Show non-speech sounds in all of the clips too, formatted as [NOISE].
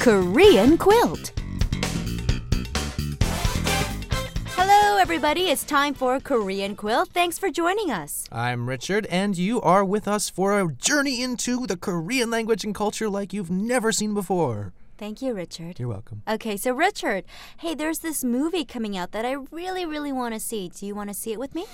Korean quilt. Hello, everybody. It's time for Korean quilt. Thanks for joining us. I'm Richard, and you are with us for a journey into the Korean language and culture like you've never seen before. Thank you, Richard. You're welcome. Okay, so Richard, hey, there's this movie coming out that I really, really want to see. Do you want to see it with me?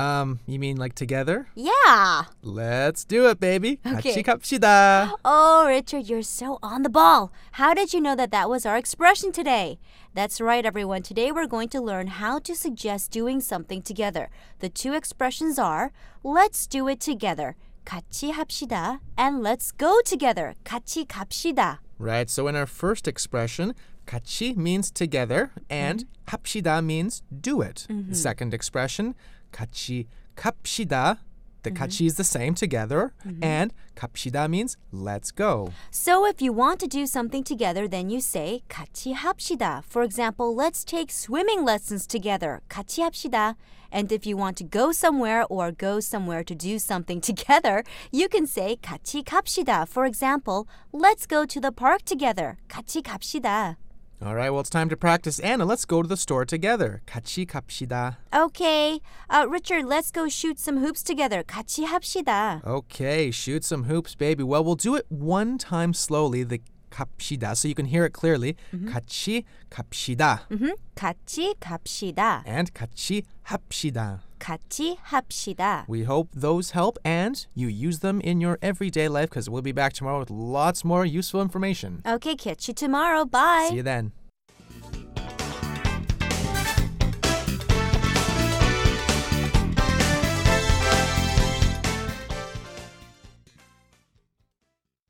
Um, you mean like together? Yeah. Let's do it, baby. Okay. 같이 갑시다. Oh, Richard, you're so on the ball. How did you know that that was our expression today? That's right, everyone. Today we're going to learn how to suggest doing something together. The two expressions are let's do it together. 같이 합시다 and let's go together. 같이 갑시다. Right, so in our first expression, 같이 means together and 합시다 means do it. The second expression, 같이 갑시다. The 같이 is the same together and 갑시다 means let's go. So if you want to do something together, then you say 같이 합시다. For example, let's take swimming lessons together. 같이 합시다. And if you want to go somewhere or go somewhere to do something together, [LAUGHS] you can say 같이 갑시다. For example, let's go to the park together. 같이 갑시다. All right, well, it's time to practice. Anna, let's go to the store together. 같이 갑시다. Okay. Uh, Richard, let's go shoot some hoops together. 같이 합시다. Okay, shoot some hoops, baby. Well, we'll do it one time slowly, the 갑시다, so you can hear it clearly. 같이 갑시다 Mhm. 같이 갑시다. and 같이 합시다. 같이 합시다. We hope those help and you use them in your everyday life because we'll be back tomorrow with lots more useful information. Okay, catch you tomorrow. Bye. See you then.